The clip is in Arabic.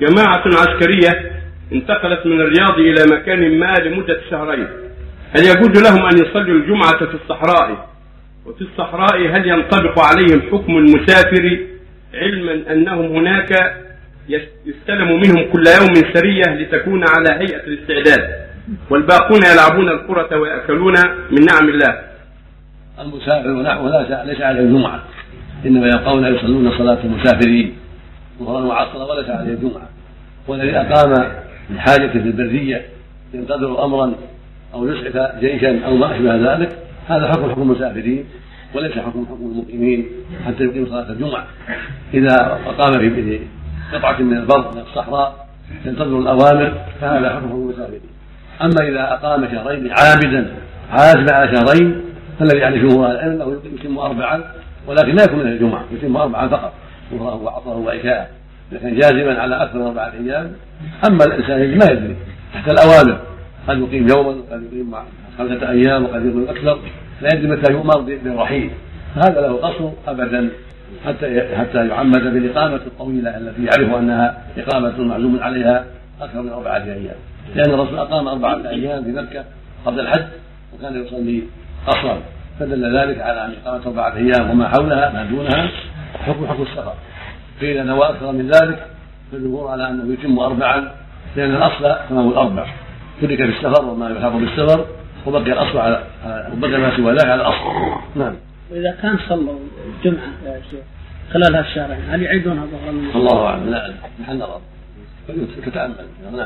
جماعة عسكرية انتقلت من الرياض إلى مكان ما لمدة شهرين. هل يجوز لهم أن يصلوا الجمعة في الصحراء؟ وفي الصحراء هل ينطبق عليهم حكم المسافر علما أنهم هناك يستلم منهم كل يوم سرية لتكون على هيئة الاستعداد؟ والباقون يلعبون الكرة ويأكلون من نعم الله. المسافر ونحوه ليس عليه الجمعة إنما يبقون يصلون صلاة المسافرين. ظهرا وعصرا وليس عليه الجمعة. والذي أقام لحاجة في البرية ينتظر أمرا أو يسعف جيشا أو ما أشبه ذلك هذا حكم حكم المسافرين وليس حكم حكم المقيمين حتى يقيم صلاة الجمعة. إذا أقام في قطعة من البر من الصحراء ينتظر الأوامر فهذا حكم حكم المسافرين. أما إذا أقام شهرين عابدا عازم على شهرين فالذي يعني جمهور العلم أنه يتم أربعا ولكن لا يكون من الجمعة يتم أربعا فقط. ظهره وعصره وعشاءه كان جازما على أكثر من أربعة أيام. أما الإنسان الذي ما يدري. تحت الأوامر. قد يقيم يوما وقد يقيم خمسة أيام وقد يقيم أكثر. لا يدري متى يؤمر بالرحيل. فهذا له قصر أبدا. حتى حتى يعمد بالإقامة الطويلة التي يعرف أنها إقامة معزوم عليها أكثر من أربعة أيام. لأن الرسول أقام أربعة أيام في مكة قبل الحج وكان يصلي قصرا فدل ذلك على أن إقامة أربعة أيام وما حولها ما دونها حكم حكم السفر. فإذا نوى أكثر من ذلك فالجمهور على أنه يتم أربعا لأن الأصل تمام الأربع. ترك في السفر وما يلحق بالسفر وبقي الأصل على وبقي ما سوى ذلك على الأصل. نعم. وإذا كان صلوا الجمعة يا شيخ خلال هالشهرين هل يعيدونها ظهرا؟ الله أعلم. لا محل نظر تتأمل نعم.